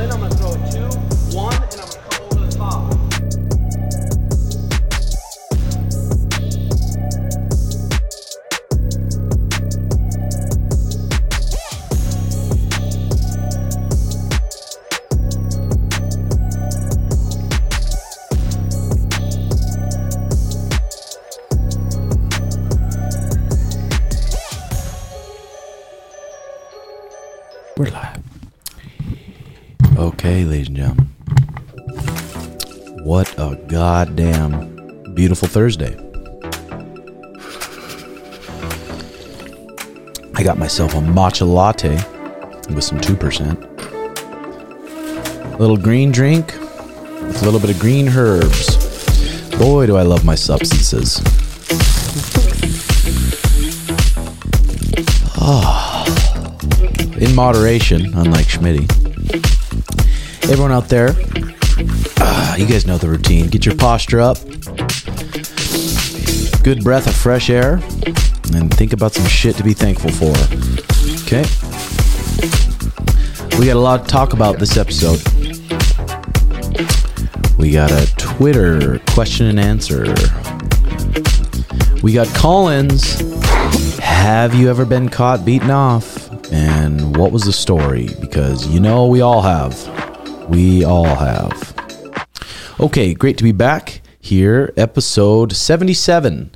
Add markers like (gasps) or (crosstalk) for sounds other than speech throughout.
in, I'm gonna throw a two, one, and I'm goddamn beautiful Thursday. I got myself a matcha latte with some 2%. A little green drink with a little bit of green herbs. Boy, do I love my substances. Ah. in moderation, unlike Schmitty. Everyone out there, you guys know the routine. Get your posture up, good breath of fresh air, and think about some shit to be thankful for. Okay? We got a lot to talk about this episode. We got a Twitter question and answer. We got Collins. Have you ever been caught beating off? And what was the story? Because you know we all have. We all have. Okay, great to be back here, episode 77.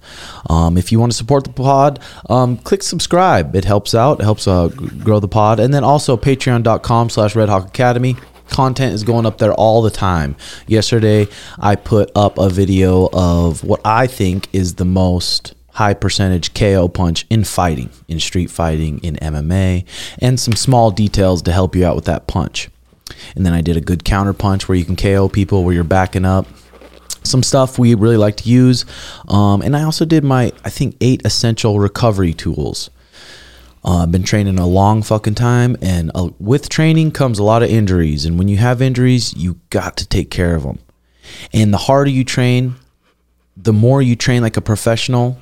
Um, if you want to support the pod, um, click subscribe. It helps out, it helps uh, grow the pod. And then also patreon.com slash Red Hawk Academy. Content is going up there all the time. Yesterday, I put up a video of what I think is the most high percentage KO punch in fighting, in street fighting, in MMA, and some small details to help you out with that punch. And then I did a good counter punch where you can KO people where you're backing up. Some stuff we really like to use. Um, and I also did my, I think, eight essential recovery tools. Uh, I've been training a long fucking time, and uh, with training comes a lot of injuries. And when you have injuries, you got to take care of them. And the harder you train, the more you train like a professional,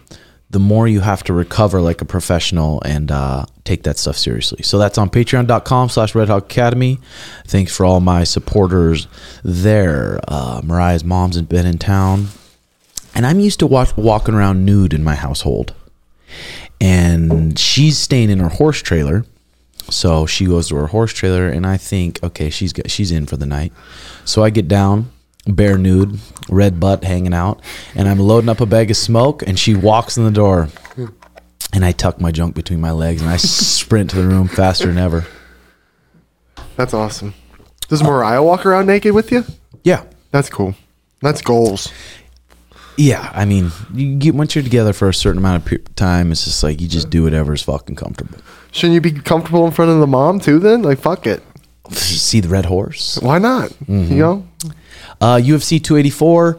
the more you have to recover like a professional and uh, take that stuff seriously. So that's on patreon.com slash Red Hawk Academy. Thanks for all my supporters there. Uh, Mariah's mom's been in town. And I'm used to watch, walking around nude in my household. And she's staying in her horse trailer. So she goes to her horse trailer, and I think, okay, she's got, she's in for the night. So I get down, bare nude, red butt hanging out, and I'm loading up a bag of smoke, and she walks in the door, and I tuck my junk between my legs, and I sprint to the room faster than ever. That's awesome. Does Mariah walk around naked with you? Yeah, That's cool. That's goals. yeah. I mean, you get once you're together for a certain amount of pe- time, it's just like you just do whatever is fucking comfortable. Shouldn't you be comfortable in front of the mom too? Then, like, fuck it. See the red horse. Why not? Mm-hmm. You know, Uh, UFC 284.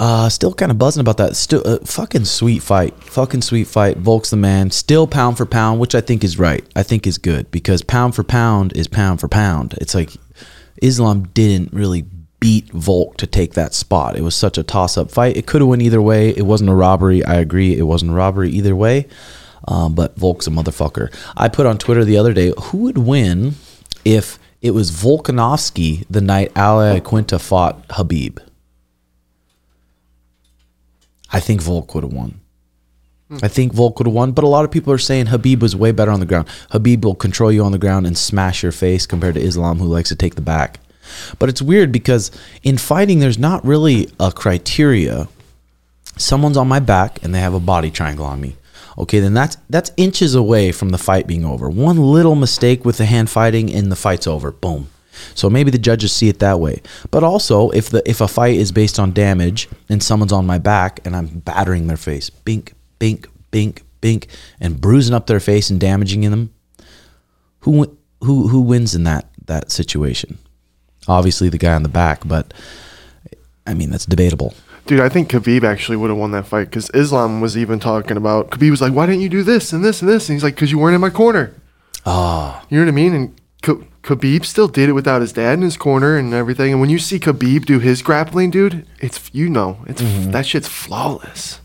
Uh, still kind of buzzing about that. Still, uh, fucking sweet fight. Fucking sweet fight. Volk's the man. Still pound for pound, which I think is right. I think is good because pound for pound is pound for pound. It's like Islam didn't really beat Volk to take that spot. It was such a toss up fight. It could have went either way. It wasn't a robbery. I agree. It wasn't a robbery either way. Um, but Volk's a motherfucker. I put on Twitter the other day who would win if it was Volkanovski the night Al Iaquinta fought Khabib. I think Volk would have won. Hmm. I think Volk would have won, but a lot of people are saying Khabib was way better on the ground. Khabib will control you on the ground and smash your face compared to Islam, who likes to take the back. But it's weird because in fighting, there's not really a criteria. Someone's on my back and they have a body triangle on me. Okay, then that's that's inches away from the fight being over. One little mistake with the hand fighting and the fight's over. Boom. So maybe the judges see it that way. But also, if the if a fight is based on damage and someone's on my back and I'm battering their face, bink, bink, bink, bink, and bruising up their face and damaging them, who who who wins in that that situation? Obviously, the guy on the back, but I mean that's debatable. Dude, I think Khabib actually would have won that fight because Islam was even talking about. Khabib was like, "Why didn't you do this and this and this?" And he's like, "Because you weren't in my corner." Ah, You know what I mean? And K- Khabib still did it without his dad in his corner and everything. And when you see Khabib do his grappling, dude, it's you know, it's Mm-hmm. that shit's flawless.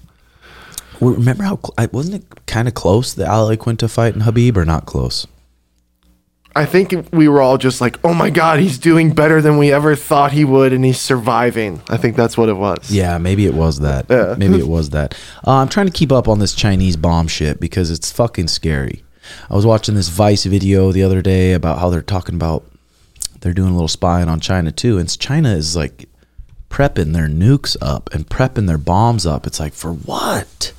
well, remember how cl- wasn't it kind of close the Al Iaquinta fight and Khabib, or not close? I think we were all just like, oh my God, he's doing better than we ever thought he would, and he's surviving. I think that's what it was. Yeah, maybe it was that. Yeah. (laughs) Maybe it was that. Uh, I'm trying to keep up on this Chinese bomb shit because it's fucking scary. I was watching this Vice video the other day about how they're talking about they're doing a little spying on China too, and China is like prepping their nukes up and prepping their bombs up. It's like for what?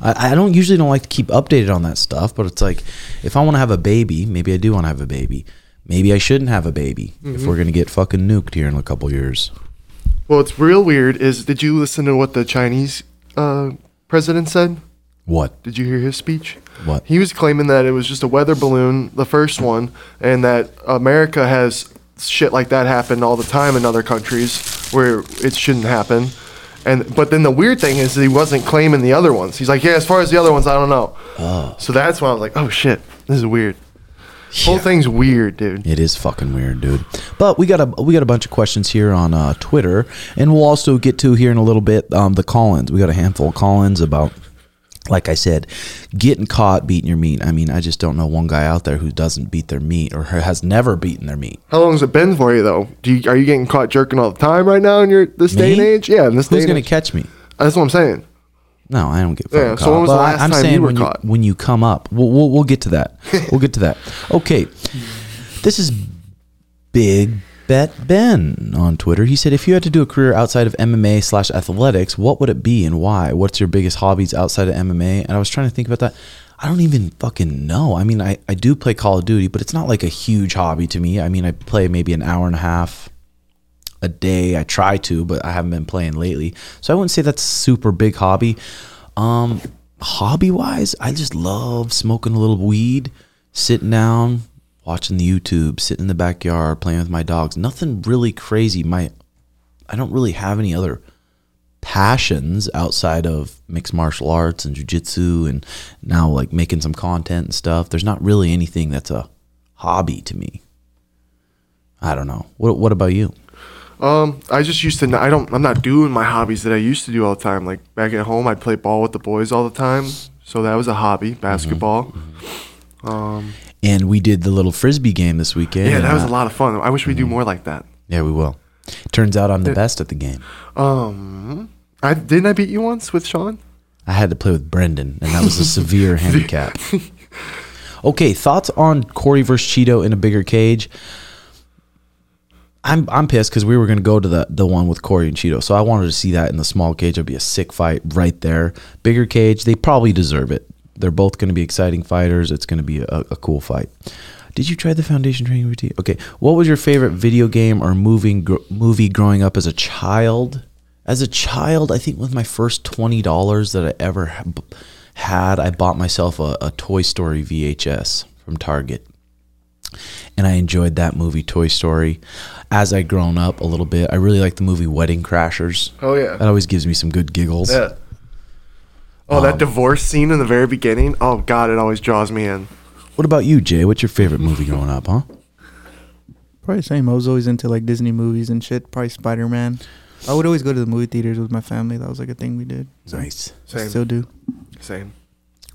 I, I don't usually don't like to keep updated on that stuff, but it's like if I want to have a baby, maybe I do want to have a baby. Maybe I shouldn't have a baby if we're gonna get fucking nuked here in a couple years. Well, what's real weird is did you listen to what the Chinese uh, president said? What? Did you hear his speech? What? He was claiming that it was just a weather balloon, the first one, and that America has shit like that happen all the time in other countries where it shouldn't happen. And but then the weird thing is that he wasn't claiming the other ones. He's like, yeah, as far as the other ones, I don't know. So that's why I was like, oh shit, this is weird. Whole thing's weird, dude. It is fucking weird, dude. But we got a we got a bunch of questions here on uh, Twitter, and we'll also get to here in a little bit um, the call-ins. We got a handful of call-ins about, like I said, getting caught beating your meat. I mean, I just don't know one guy out there who doesn't beat their meat or has never beaten their meat. How long has it been for you though? Do you, are you getting caught jerking all the time right now in your this day and age? Yeah, in this day Who's gonna catch me? That's what I'm saying. No, I don't get Yeah, fucking so caught. when was the But I- last I'm time saying you were when caught? you when you come up, we'll, we'll we'll get to that. We'll get to that. (laughs) Okay, this is Big Bet Ben on Twitter. He said, if you had to do a career outside of MMA slash athletics, what would it be and why? What's your biggest hobbies outside of MMA? And I was trying to think about that. I don't even fucking know. I mean, I, I do play Call of Duty, but it's not like a huge hobby to me. I mean, I play maybe an hour and a half a day. I try to, but I haven't been playing lately. So I wouldn't say that's a super big hobby. Um, hobby wise, I just love smoking a little weed, sitting down, watching the YouTube, sitting in the backyard, playing with my dogs. Nothing really crazy. My I don't really have any other passions outside of mixed martial arts and jujitsu and now like making some content and stuff. There's not really anything that's a hobby to me. I don't know. What what about you? Um, I just used to. I don't. I'm not doing my hobbies that I used to do all the time. Like back at home, I'd play ball with the boys all the time. So that was a hobby, Mm-hmm. basketball. And we did the little frisbee game this weekend. Yeah, that was a lot of fun. I wish we do Mm-hmm. more like that. Yeah, we will. Turns out I'm the best at the game. Um, I didn't I beat you once with Sean. I had to play with Brendan, and that was a (laughs) severe handicap. Okay, thoughts on Corey versus Chito in a bigger cage? I'm I'm pissed because we were gonna go to the the one with Corey and Chito, so I wanted to see that in the small cage. It'd be a sick fight right there. Bigger cage, they probably deserve it. They're both gonna be exciting fighters. It's gonna be a, a cool fight. Did you try the foundation training routine? Okay, what was your favorite video game or moving gr- movie growing up as a child? As a child, I think with my first twenty dollars that I ever ha- had, I bought myself a, a Toy Story VHS from Target and I enjoyed that movie Toy Story. As I grown up a little bit, I really like the movie Wedding Crashers. Oh yeah. That always gives me some good giggles. Yeah. Oh, Um, that divorce scene in the very beginning. Oh God, it always draws me in. What about you, Jay? What's your favorite movie growing up, huh? Probably the same. I was always into like Disney movies and shit. Probably Spider Man. I would always go to the movie theaters with my family. That was like a thing we did. Nice. Same. Still do. Same.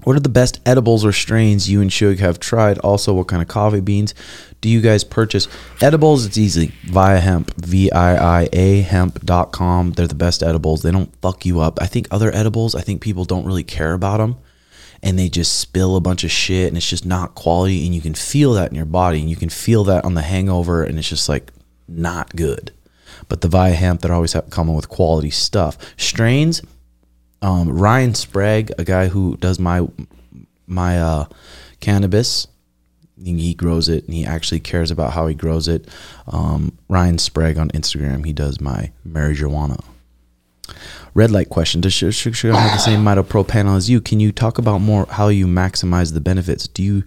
What are the best edibles or strains you and Shug have tried? Also, what kind of coffee beans do you guys purchase? Edibles, it's easy. Viia Hemp, V I I A hemp.com. They're the best edibles. They don't fuck you up. I think other edibles, I think people don't really care about them and they just spill a bunch of shit and it's just not quality and you can feel that in your body and you can feel that on the hangover and it's just like not good. But the Viia Hemp, they're always coming with quality stuff. Strains, um, Ryan Sprague, a guy who does my my uh, cannabis. He grows it, and he actually cares about how he grows it. Um, Ryan Sprague on Instagram. He does my marijuana. Red light question: Does Sugar have the same (laughs) mitopro panel as you? Can you talk about more how you maximize the benefits? Do you,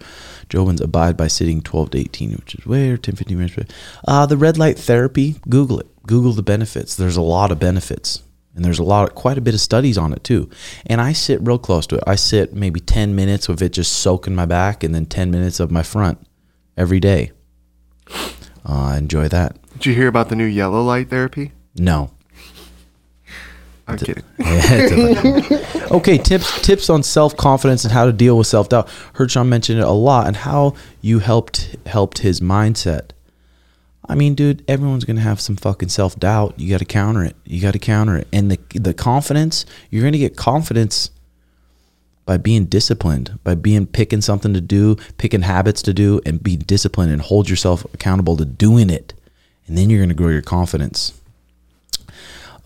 Jobins, abide by sitting 12 to 18, which is where 10, 15 minutes? Uh, the red light therapy. Google it. Google the benefits. There's a lot of benefits, and there's a lot, of, quite a bit of studies on it too. And I sit real close to it. I sit maybe 10 minutes of it just soaking my back, and then 10 minutes of my front every day. Uh, I enjoy that. Did you hear about the new yellow light therapy? No. I'm kidding. (laughs) okay, tips tips on self confidence and how to deal with self doubt. Heard Sean mention it a lot and how you helped helped his mindset. I mean, dude, everyone's gonna have some fucking self doubt. You got to counter it. You got to counter it. And the the confidence, you're gonna get confidence by being disciplined, by being picking something to do, picking habits to do, and be disciplined and hold yourself accountable to doing it. And then you're gonna grow your confidence.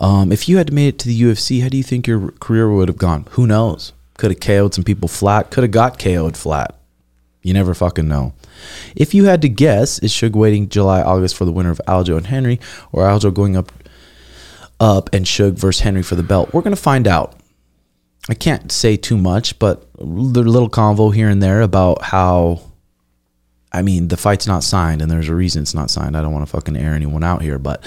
Um, if you had made it to the UFC, how do you think your career would have gone? Who knows? Could have KO'd some people flat. Could have got KO'd flat. You never fucking know. If you had to guess, is Suge waiting July, August for the winner of Aljo and Henry, or Aljo going up, up and Suge versus Henry for the belt? We're gonna find out. I can't say too much, but a little convo here and there about how. I mean, the fight's not signed, and there's a reason it's not signed. I don't want to fucking air anyone out here, but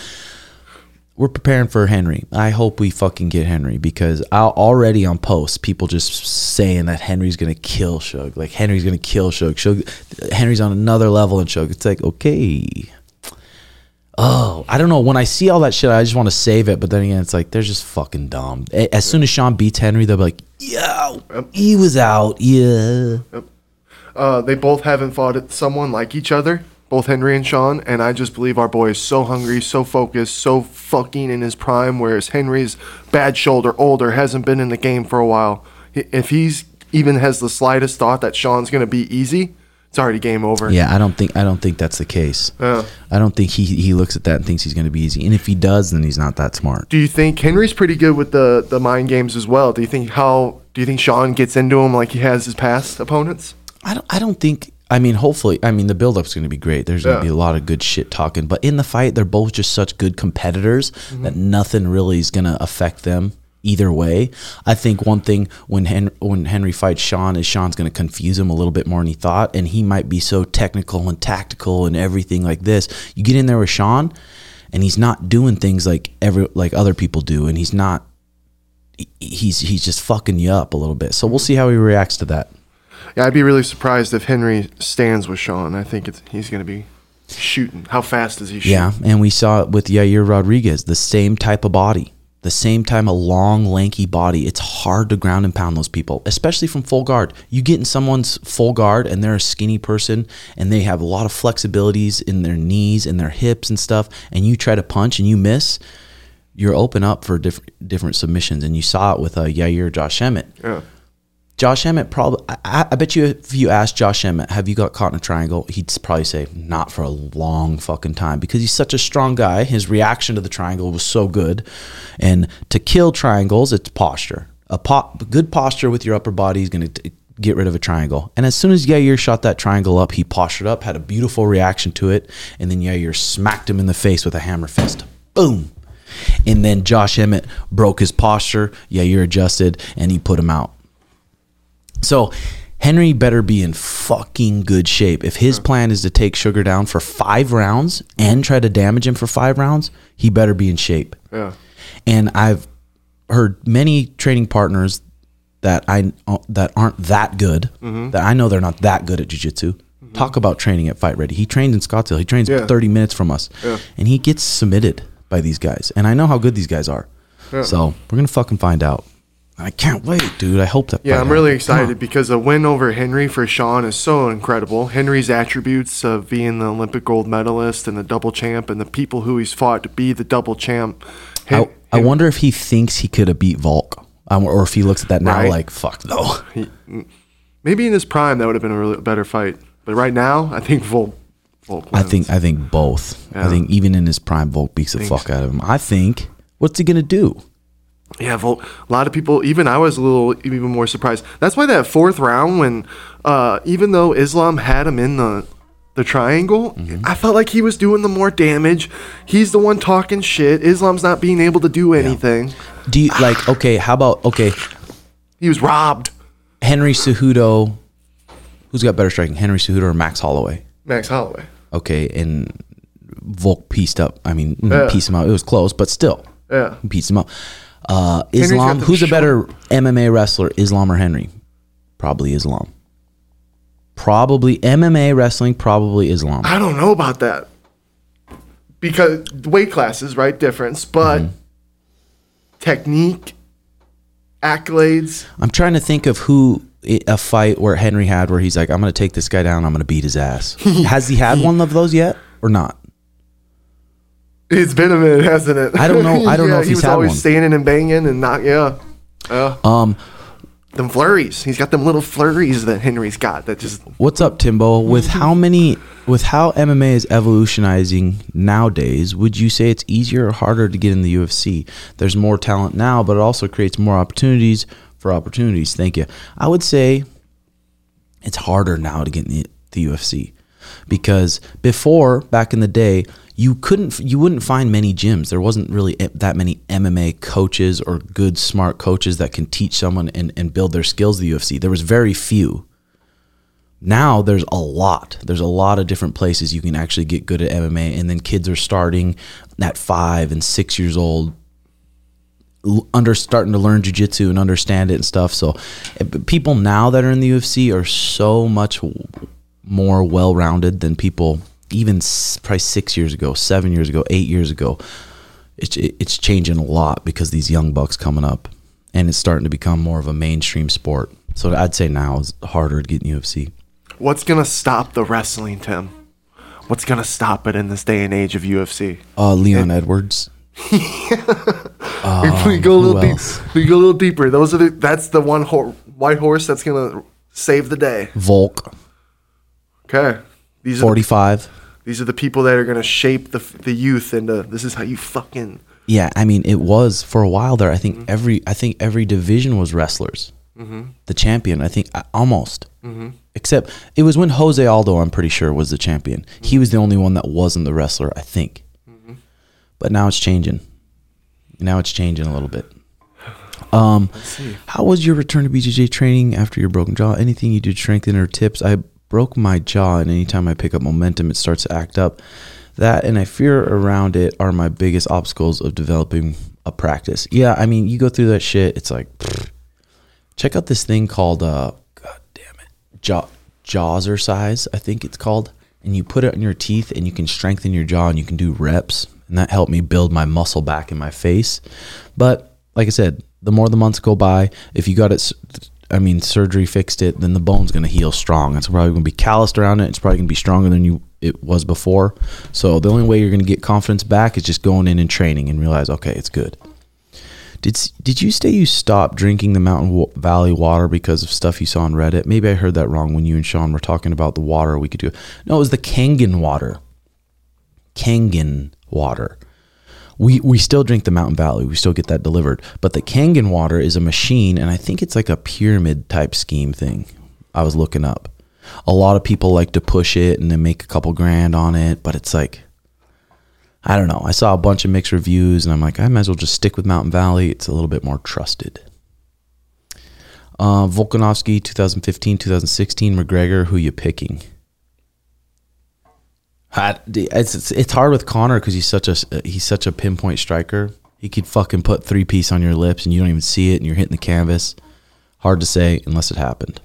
we're preparing for Henry. I hope we fucking get Henry because I'll, already on posts, people just saying that Henry's gonna kill Shug. Like Henry's gonna kill Shug. Shug Henry's on another level in Shug. It's like okay. Oh, I don't know. When I see all that shit, I just want to save it. But then again, it's like they're just fucking dumb. As soon as Sean beats Henry, they'll be like, "Yeah, he was out." Yeah. Uh, they both haven't fought someone like each other, both Henry and Sean, and I just believe our boy is so hungry, so focused, so fucking in his prime, whereas Henry's bad shoulder, older, hasn't been in the game for a while. If he's even has the slightest thought that Sean's gonna be easy, it's already game over. Yeah, I don't think I don't think that's the case. Yeah. I don't think he he looks at that and thinks he's going to be easy. And if he does, then he's not that smart. Do you think Henry's pretty good with the the mind games as well? Do you think how do you think Sean gets into him like he has his past opponents? I don't. I don't think. I mean, hopefully. I mean, the build-up's going to be great. There's going to Yeah. be a lot of good shit talking. But in the fight, they're both just such good competitors mm-hmm. that nothing really is going to affect them either way. I think one thing when Hen- when Henry fights Sean is Sean's going to confuse him a little bit more than he thought, and he might be so technical and tactical and everything like this. You get in there with Sean, and he's not doing things like every like other people do, and he's not. He's he's just fucking you up a little bit. So we'll mm-hmm. see how he reacts to that. Yeah, I'd be really surprised if Henry stands with Sean. I think it's, he's going to be shooting. How fast is he shooting? Yeah, and we saw it with Yair Rodriguez, the same type of body, the same time a long, lanky body. It's hard to ground and pound those people, especially from full guard. You get in someone's full guard and they're a skinny person and they have a lot of flexibilities in their knees and their hips and stuff, and you try to punch and you miss, you're open up for different different submissions. And you saw it with uh, Yair Josh Emmett. Yeah. Josh Emmett probably. I, I bet you if you asked Josh Emmett, have you got caught in a triangle? He'd probably say not for a long fucking time because he's such a strong guy. His reaction to the triangle was so good, and to kill triangles, it's posture. A good posture with your upper body is going to get rid of a triangle. And as soon as Yair shot that triangle up, he postured up, had a beautiful reaction to it, and then Yair smacked him in the face with a hammer fist. Boom. And then Josh Emmett broke his posture. Yair adjusted, and he put him out. So Henry better be in fucking good shape. If his plan is to take Sugar down for five rounds and try to damage him for five rounds, he better be in shape. Yeah. And I've heard many training partners that I uh, that aren't that good, mm-hmm. that I know they're not that good at jujitsu. Mm-hmm. Talk about training at Fight Ready. He trains in Scottsdale. He trains Yeah. 30 minutes from us, Yeah. and he gets submitted by these guys. And I know how good these guys are. So we're gonna fucking find out. I can't wait, dude. I hope that. Yeah, I'm really happens. Come on. excited because a win over Henry for Sean is so incredible. Henry's attributes of being the Olympic gold medalist and the double champ and the people who he's fought to be the double champ. Hen- I, I wonder if he thinks he could have beat Volk, um, or if he looks at that now Right. like fuck no. he- maybe in his prime that would have been a really better fight. But right now, I think Volk. Volk I think I think both. I think even in his prime, Volk beats the fuck out of him. I think what's he gonna do? Yeah, a lot of people, even I was a little even more surprised. That's why that fourth round, when uh, even though Islam had him in the the triangle, Mm-hmm. I felt like he was doing the more damage. He's the one talking shit. Islam's not being able to do anything. Do you like okay? How about okay? He was robbed. Henry Cejudo, who's got better striking, Henry Cejudo or Max Holloway? Max Holloway. Okay, and Volk pieced up. I mean, Yeah. pieced him out. It was close, but still, Yeah. pieced him up. Uh, Islam, who's a better MMA wrestler, Islam or Henry? Probably Islam. Probably MMA wrestling. Probably Islam. I don't know about that because weight classes, right? Difference, but Mm-hmm. technique, accolades. I'm trying to think of who a fight where Henry had where he's like, I'm going to take this guy down. I'm going to beat his ass. (laughs) Has he had one of those yet or not? It's been a minute, hasn't it? I don't know- (laughs) I don't know if he he's was had always one. standing and banging and not. Yeah, yeah. Um, them flurries. He's got them little flurries that Henry's got. That just what's up, Timbo? With how many, with how MMA is evolutionizing nowadays, would you say it's easier or harder to get in the UFC? There's more talent now, but it also creates more opportunities for opportunities. Thank you. I would say it's harder now to get in the, the UFC because before back in the day you couldn't you wouldn't find many gyms. There wasn't really that many MMA coaches or good smart coaches that can teach someone and, and build their skills the UFC there was very few. Now there's a lot. There's a lot of different places you can actually get good at MMA and then kids are starting at 5 and 6 years old under starting to learn jujitsu and understand it and stuff. So, eh, people now that are in the UFC are so much more well-rounded than people even probably six years ago, seven years ago, eight years ago. It's it's changing a lot because these young bucks coming up, and it's starting to become more of a mainstream sport. So I'd say now is harder to get in UFC. what's gonna stop the wrestling, Tim? What's gonna stop it in this day and age of UFC? Uh, Leon Edwards. (laughs) we go a little deep. We go a little deeper. Those are the. That's the one hor- white horse that's gonna save the day. Volk, Okay. These are the, 45. these are the people that are gonna shape the the youth into. This is how you fucking. Yeah, I mean, it was for a while there. I think mm-hmm. every I think every division was wrestlers. Mm-hmm. The champion, I think, uh, almost. Mm-hmm. Except it was when Jose Aldo, I'm pretty sure, was the champion. He was the only one that wasn't the wrestler, I think. But now it's changing. Now it's changing a little bit. Um, how was your return to BJJ training after your broken jaw? Anything you did to strengthen or tips? I broke my jaw, and anytime I pick up momentum, it starts to act up. That and I fear around it are my biggest obstacles of developing a practice. Yeah, I mean, you go through that shit. It's like, pfft. (sniffs) check out this thing called, uh, God damn it, jaw Jawzercise, I think it's called. And you put it on your teeth, and you can strengthen your jaw, and you can do reps, and that helped me build my muscle back in my face. But like I said, the more the months go by, if you got it, I mean, surgery fixed it, then the bone's gonna heal strong. It's probably gonna be calloused around it. It's probably gonna be stronger than you it was before. So the only way you're gonna get confidence back is just going in and training and realize, okay, it's good. Did did you say you stopped drinking the Mountain Valley water because of stuff you saw on Reddit? Maybe I heard that wrong when you and Sean were talking about the water we could do. No, it was the Kangen water. Kangen water. We we still drink the Mountain Valley. We still get that delivered. But the Kangen water is a machine, and I think it's like a pyramid type scheme thing. I was looking up. A lot of people like to push it and then make a couple grand on it, but it's like I don't know. I saw a bunch of mixed reviews, and I'm like, I might as well just stick with Mountain Valley. It's a little bit more trusted. Uh, Volkanovski, 2015, 2016. McGregor, who you picking? It's, it's it's hard with Conor because he's such a he's such a pinpoint striker. He could fucking put three piece on your lips and you don't even see it, and you're hitting the canvas. Hard to say unless it happened.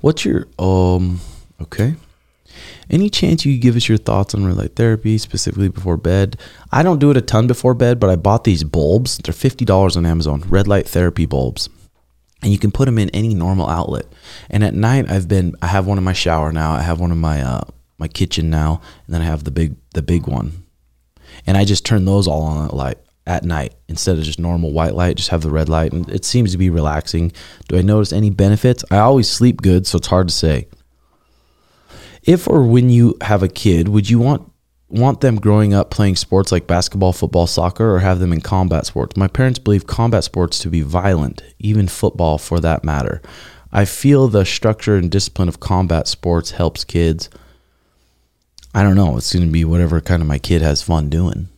What's your um? Okay. Any chance you give us your thoughts on red light therapy, specifically before bed? I don't do it a ton before bed, but I bought these bulbs. They're fifty dollars on Amazon. Red light therapy bulbs, and you can put them in any normal outlet. And at night, I've been I have one in my shower now. I have one in my uh my kitchen now, and then I have the big the big one, and I just turn those all on at light at night instead of just normal white light. Just have the red light, and it seems to be relaxing. Do I notice any benefits? I always sleep good, so it's hard to say if or when you have a kid, would you want want them growing up playing sports like basketball, football, soccer, or have them in combat sports? My parents believe combat sports to be violent, even football for that matter. I feel the structure and discipline of combat sports helps kids. I don't know. It's going to be whatever kind of my kid has fun doing.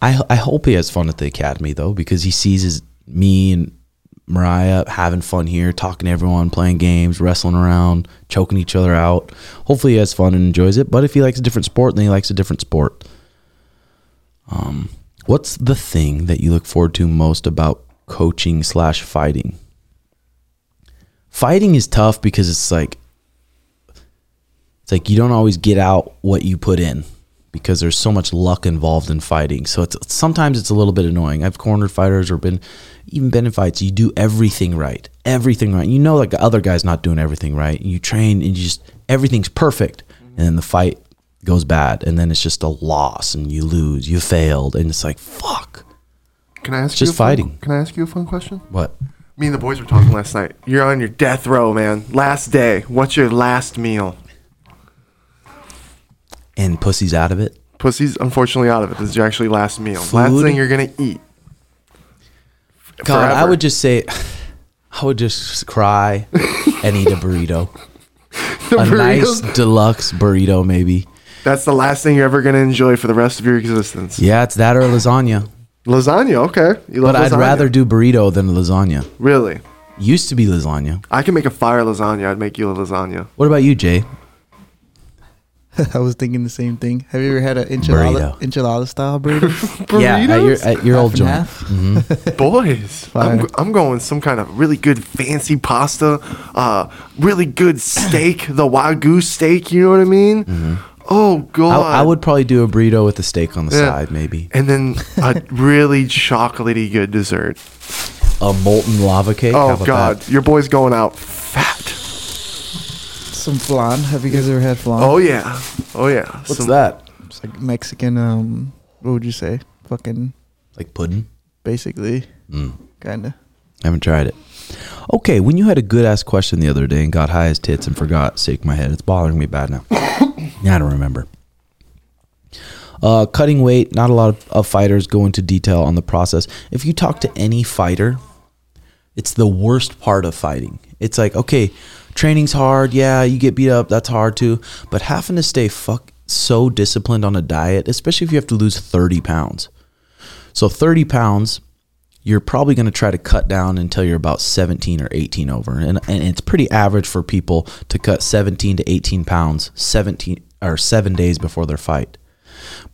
I I hope he has fun at the academy though, because he sees his me and Mariah having fun here, talking to everyone, playing games, wrestling around, choking each other out. Hopefully, he has fun and enjoys it. But if he likes a different sport, then he likes a different sport. Um, what's the thing that you look forward to most about coaching slash fighting? Fighting is tough because it's like it's like you don't always get out what you put in because there's so much luck involved in fighting. So it's sometimes it's a little bit annoying. I've cornered fighters or been even been in fights. You do everything right, everything right. You know, like the other guy's not doing everything right. You train and you just everything's perfect, and then the fight goes bad, and then it's just a loss, and you lose, you failed, and it's like fuck. Can I ask Just you fun- fighting. Can I ask you a fun question? What? Me and the boys were talking last night. You're on your death row, man. Last day. What's your last meal? And pussy's out of it. Pussy's unfortunately out of it. This is your actually last meal. Last thing you're gonna eat. God, I would just say, (sighs) I would just cry and eat a (laughs) burrito. The a nice deluxe burrito, maybe. That's the last thing you're ever gonna enjoy for the rest of your existence. Yeah, it's that or lasagna. Lasagna, okay. You love But I'd rather do burrito than lasagna. Really. Used to be lasagna. I can make a fire lasagna. I'd make you a lasagna. What about you, Jay? (laughs) I was thinking the same thing. Have you ever had an enchilada, Burrito. enchilada style burrito? (laughs) (laughs) Yeah, at your, at your old and joint. half? Mhm. Boys, I'm, Fire. I'm going some kind of really good fancy pasta, uh, really good steak, the wagyu steak. You know what I mean? Oh I, god, I would probably do a burrito with a steak on the Yeah. side, maybe. And then a really chocolatey good dessert. A molten lava cake. How Oh about god, that? your boy's going out fat. Some flan. Have you guys ever had flan? Oh yeah, oh yeah. What's Some- that? It's like Mexican. Um, what would you say? Fucking Like pudding? basically, Mm. kinda. Haven't tried it. Okay, when you had a good ass question the other day and got high as tits and forgot, shake my head. It's bothering me bad now. (coughs) yeah, I don't remember. Uh, cutting weight. Not a lot of, of fighters go into detail on the process. If you talk to any fighter, it's the worst part of fighting. It's like, okay, training's hard. Yeah, you get beat up. That's hard too. But having to stay fuck so disciplined on a diet, especially if you have to lose 30 pounds. So 30 pounds, you're probably going to try to cut down until you're about 17 or 18 over. And, and it's pretty average for people to cut 17 to 18 pounds 17 or seven days before their fight.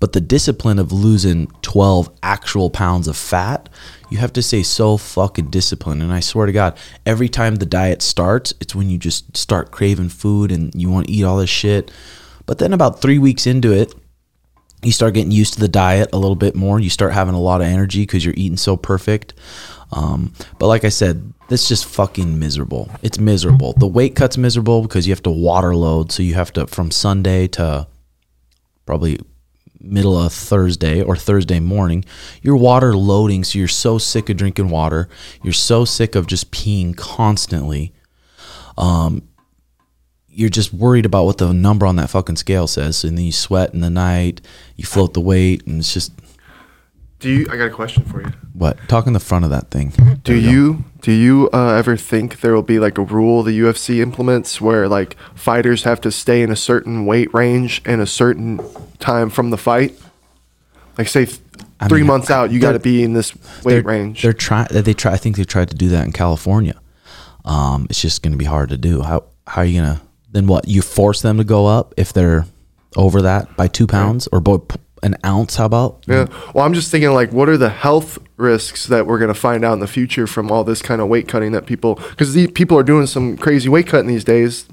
But the discipline of losing 12 actual pounds of fat, you have to stay so fucking disciplined. And I swear to God, every time the diet starts, it's when you just start craving food and you want to eat all this shit. But then about three weeks into it, you start getting used to the diet a little bit more. You start having a lot of energy because you're eating so perfect. Um, but like I said, it's just fucking miserable. It's miserable. The weight cut's miserable because you have to water load. So you have to from Sunday to probably middle of Thursday or Thursday morning, you're water loading. So you're so sick of drinking water. You're so sick of just peeing constantly. Um, you're just worried about what the number on that fucking scale says. And then you sweat in the night, you float the weight, and it's just Do you? I got a question for you. what? Talk in the front of that thing. Do you do you uh, ever think there will be like a rule the UFC implements where like fighters have to stay in a certain weight range and a certain time from the fight? Like say th- I three mean, months out, you got to be in this weight they're, range. They're trying. They try. I think they tried to do that in California. Um, it's just going to be hard to do. How how are you gonna? Then what? You force them to go up if they're over that by two pounds or bo- an ounce? How about? Yeah. Well, I'm just thinking like, what are the health risks that we're gonna find out in the future from all this kind of weight cutting that people? Because these people are doing some crazy weight cutting these days.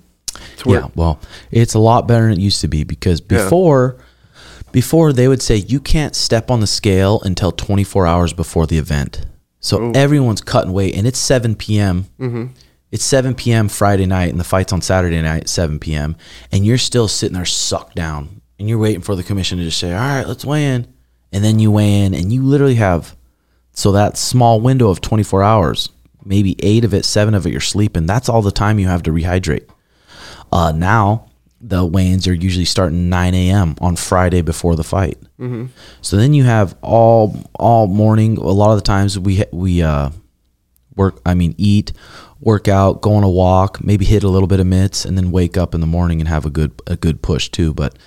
Yeah, well, it's a lot better than it used to be because Yeah. before before they would say you can't step on the scale until 24 hours before the event. So Oh. everyone's cutting weight and it's 7 p.m. Mm-hmm. It's 7 p.m. Friday night and the fight's on Saturday night at 7 p.m. and you're still sitting there sucked down and you're waiting for the commission to just say, "All right, let's weigh in." And then you weigh in and you literally have so that small window of 24 hours, maybe 8 of it, 7 of it you're sleeping. That's all the time you have to rehydrate. Uh, now the weigh-ins are usually starting 9 a.m. on Friday before the fight. So then you have all all morning. A lot of the times we we uh, work. I mean, eat, work out, go on a walk, maybe hit a little bit of mitts, and then wake up in the morning and have a good a good push too. But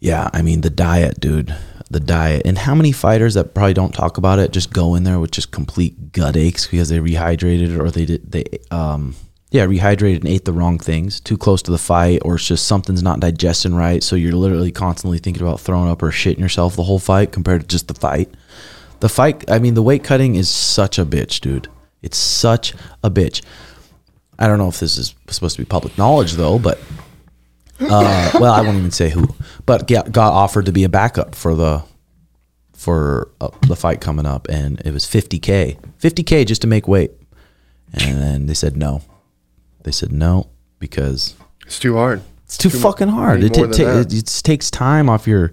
yeah, I mean the diet, dude. The diet, and how many fighters that probably don't talk about it just go in there with just complete gut aches because they rehydrated or they did they um yeah rehydrated and ate the wrong things too close to the fight or it's just something's not digesting right. So you're literally constantly thinking about throwing up or shitting yourself the whole fight compared to just the fight. The fight i mean the weight cutting is such a bitch dude. It's such a bitch. I don't know if this is supposed to be public knowledge though but Uh, well, I won't even say who, but got, got offered to be a backup for the for uh, the fight coming up, and it was 50k, 50k just to make weight, and then they said no. They said no because It's too hard. it's too, Too fucking hard. It, ta- than it takes time off your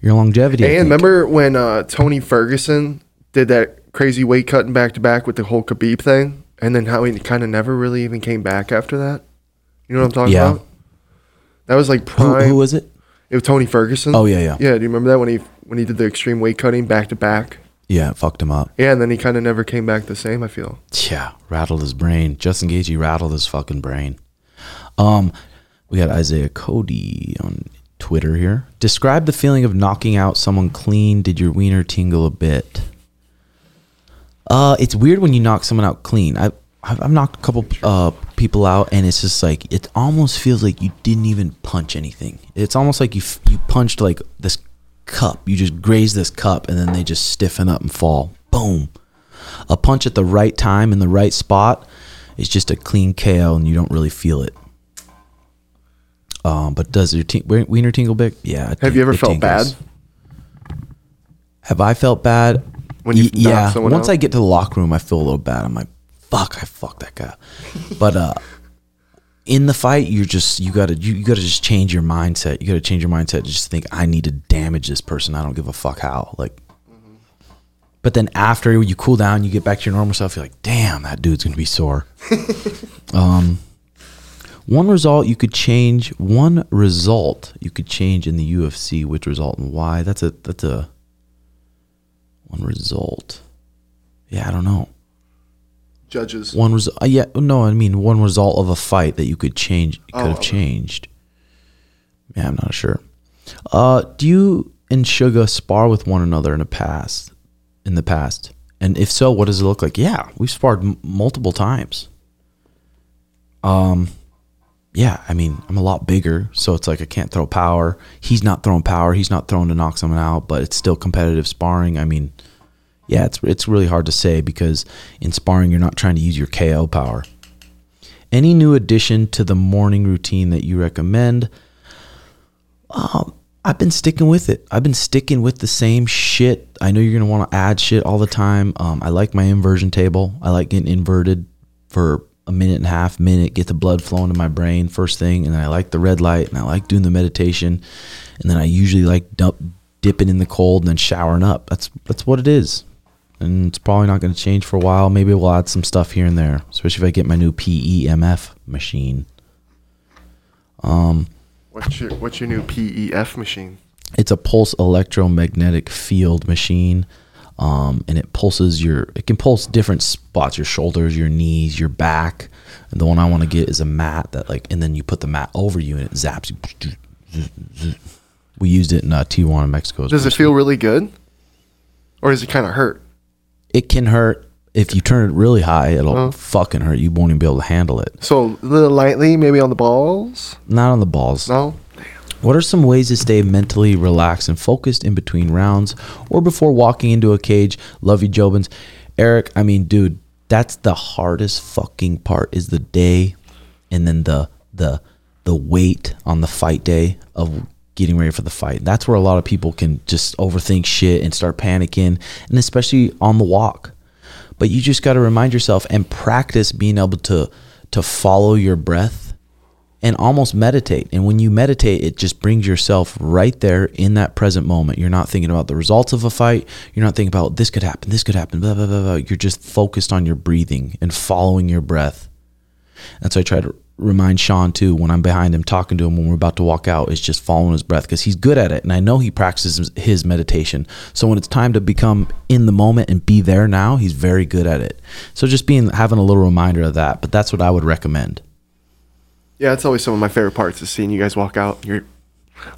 your longevity. And remember when uh, Tony Ferguson did that crazy weight cutting back to back with the whole Khabib thing, and then how he kind of never really even came back after that. You know what I'm talking Yeah. about? That was like who, prime. who was it? It was Tony Ferguson. Oh, yeah, yeah. Yeah, do you remember that when he when he did the extreme weight cutting back to back? Yeah, it fucked him up. Yeah, and then he kind of never came back the same. I feel. Yeah, rattled his brain. Justin Gaethje rattled his fucking brain. Um, we got Isaiah Cody on Twitter here. Describe the feeling of knocking out someone clean. Did your wiener tingle a bit? Uh, it's weird when you knock someone out clean. I I've, I've knocked a couple uh people out, and it's just like it almost feels like you didn't even punch anything. It's almost like you f- you punched like this cup. You just graze this cup, and then they just stiffen up and fall. Boom a punch at the right time in the right spot is just a clean KO and you don't really feel it. Um, but does your ting- wiener tingle big? Yeah. Have you ever felt bad? Have I felt bad? When you Y- yeah. Once out? I get to the locker room, I feel a little bad. I'm like, fuck, I fucked that guy. but uh, in the fight, you're just you gotta you, you gotta just change your mindset. You gotta change your mindset. to Just think, I need to damage this person. I don't give a fuck how. Like, but then after you cool down, you get back to your normal self. You're like, damn, that dude's gonna be sore. (laughs) um, one result you could change. One result you could change in the UFC. Which result and why? That's a that's a one result. Yeah, I don't know. Judges. One result. Uh, yeah, no, I mean one result of a fight that you could change. Could Oh, have okay. changed. Yeah, I'm not sure. Uh, do you and Suga spar with one another in the past? In the past, and if so, what does it look like? Yeah, we've sparred m- multiple times. Um, yeah, I mean, I'm a lot bigger, so it's like I can't throw power. He's not throwing power. He's not throwing to knock someone out, but it's still competitive sparring. I mean, yeah, it's it's really hard to say because in sparring you're not trying to use your KO power. Any new addition to the morning routine that you recommend? Um, I've been sticking with it. I've been sticking with the same shit. I know you're gonna want to add shit all the time. Um, I like my inversion table. I like getting inverted for a minute and a half, minute, get the blood flowing to my brain first thing, and then I like the red light, and I like doing the meditation, and then I usually like dump, dipping in the cold and then showering up. That's that's what it is, and it's probably not going to change for a while. Maybe we'll add some stuff here and there, especially if I get my new PEMF machine. Um, What's your What's your new PEF machine? it's a pulse electromagnetic field machine um, and it pulses your it can pulse different spots your shoulders your knees your back and the one i want to get is a mat that like and then you put the mat over you and it zaps you we used it in uh, tijuana mexico Does it feel really good, or does it kind of hurt? It can hurt if you turn it really high it'll fucking hurt you won't even be able to handle it So a little lightly, maybe on the balls. not on the balls No. What are some ways to stay mentally relaxed and focused in between rounds or before walking into a cage? Love you, Jobins. Eric, I mean, dude, that's the hardest fucking part is the day and then the the the wait on the fight day of getting ready for the fight. That's where a lot of people can just overthink shit and start panicking, and especially on the walk. But you just got to remind yourself and practice being able to to follow your breath and almost meditate. And when you meditate, it just brings yourself right there in that present moment. You're not thinking about the results of a fight. You're not thinking about this could happen, this could happen, blah, blah, blah, blah. You're just focused on your breathing and following your breath. And so I try to remind Sean too when I'm behind him talking to him when we're about to walk out is just following his breath because he's good at it and I know he practices his meditation. So when it's time to become in the moment and be there now, he's very good at it. So just being having a little reminder of that, but that's what I would recommend. Yeah, it's always some of my favorite parts is seeing you guys walk out. You're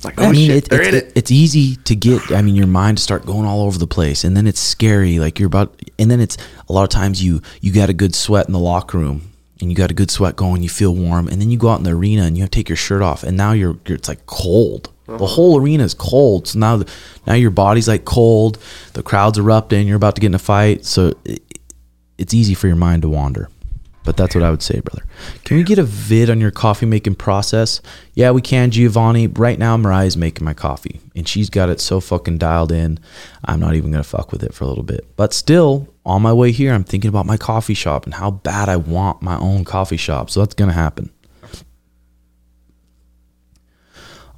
like, oh I mean, shit, it, it's, in it. it's easy to get. I mean, your mind to start going all over the place, and then it's scary. Like you're about, and then it's a lot of times you you got a good sweat in the locker room, and you got a good sweat going. You feel warm, and then you go out in the arena and you have to take your shirt off, and now you're, you're it's like cold. The uh-huh. whole arena is cold. So now, the, now your body's like cold. The crowd's erupting. You're about to get in a fight, so it, it's easy for your mind to wander. But that's what I would say, brother. Can we get a vid on your coffee making process? Yeah, we can, Giovanni. Right now, Mariah's making my coffee, and she's got it so fucking dialed in. I'm not even gonna fuck with it for a little bit. But still, on my way here, I'm thinking about my coffee shop and how bad I want my own coffee shop. So that's gonna happen.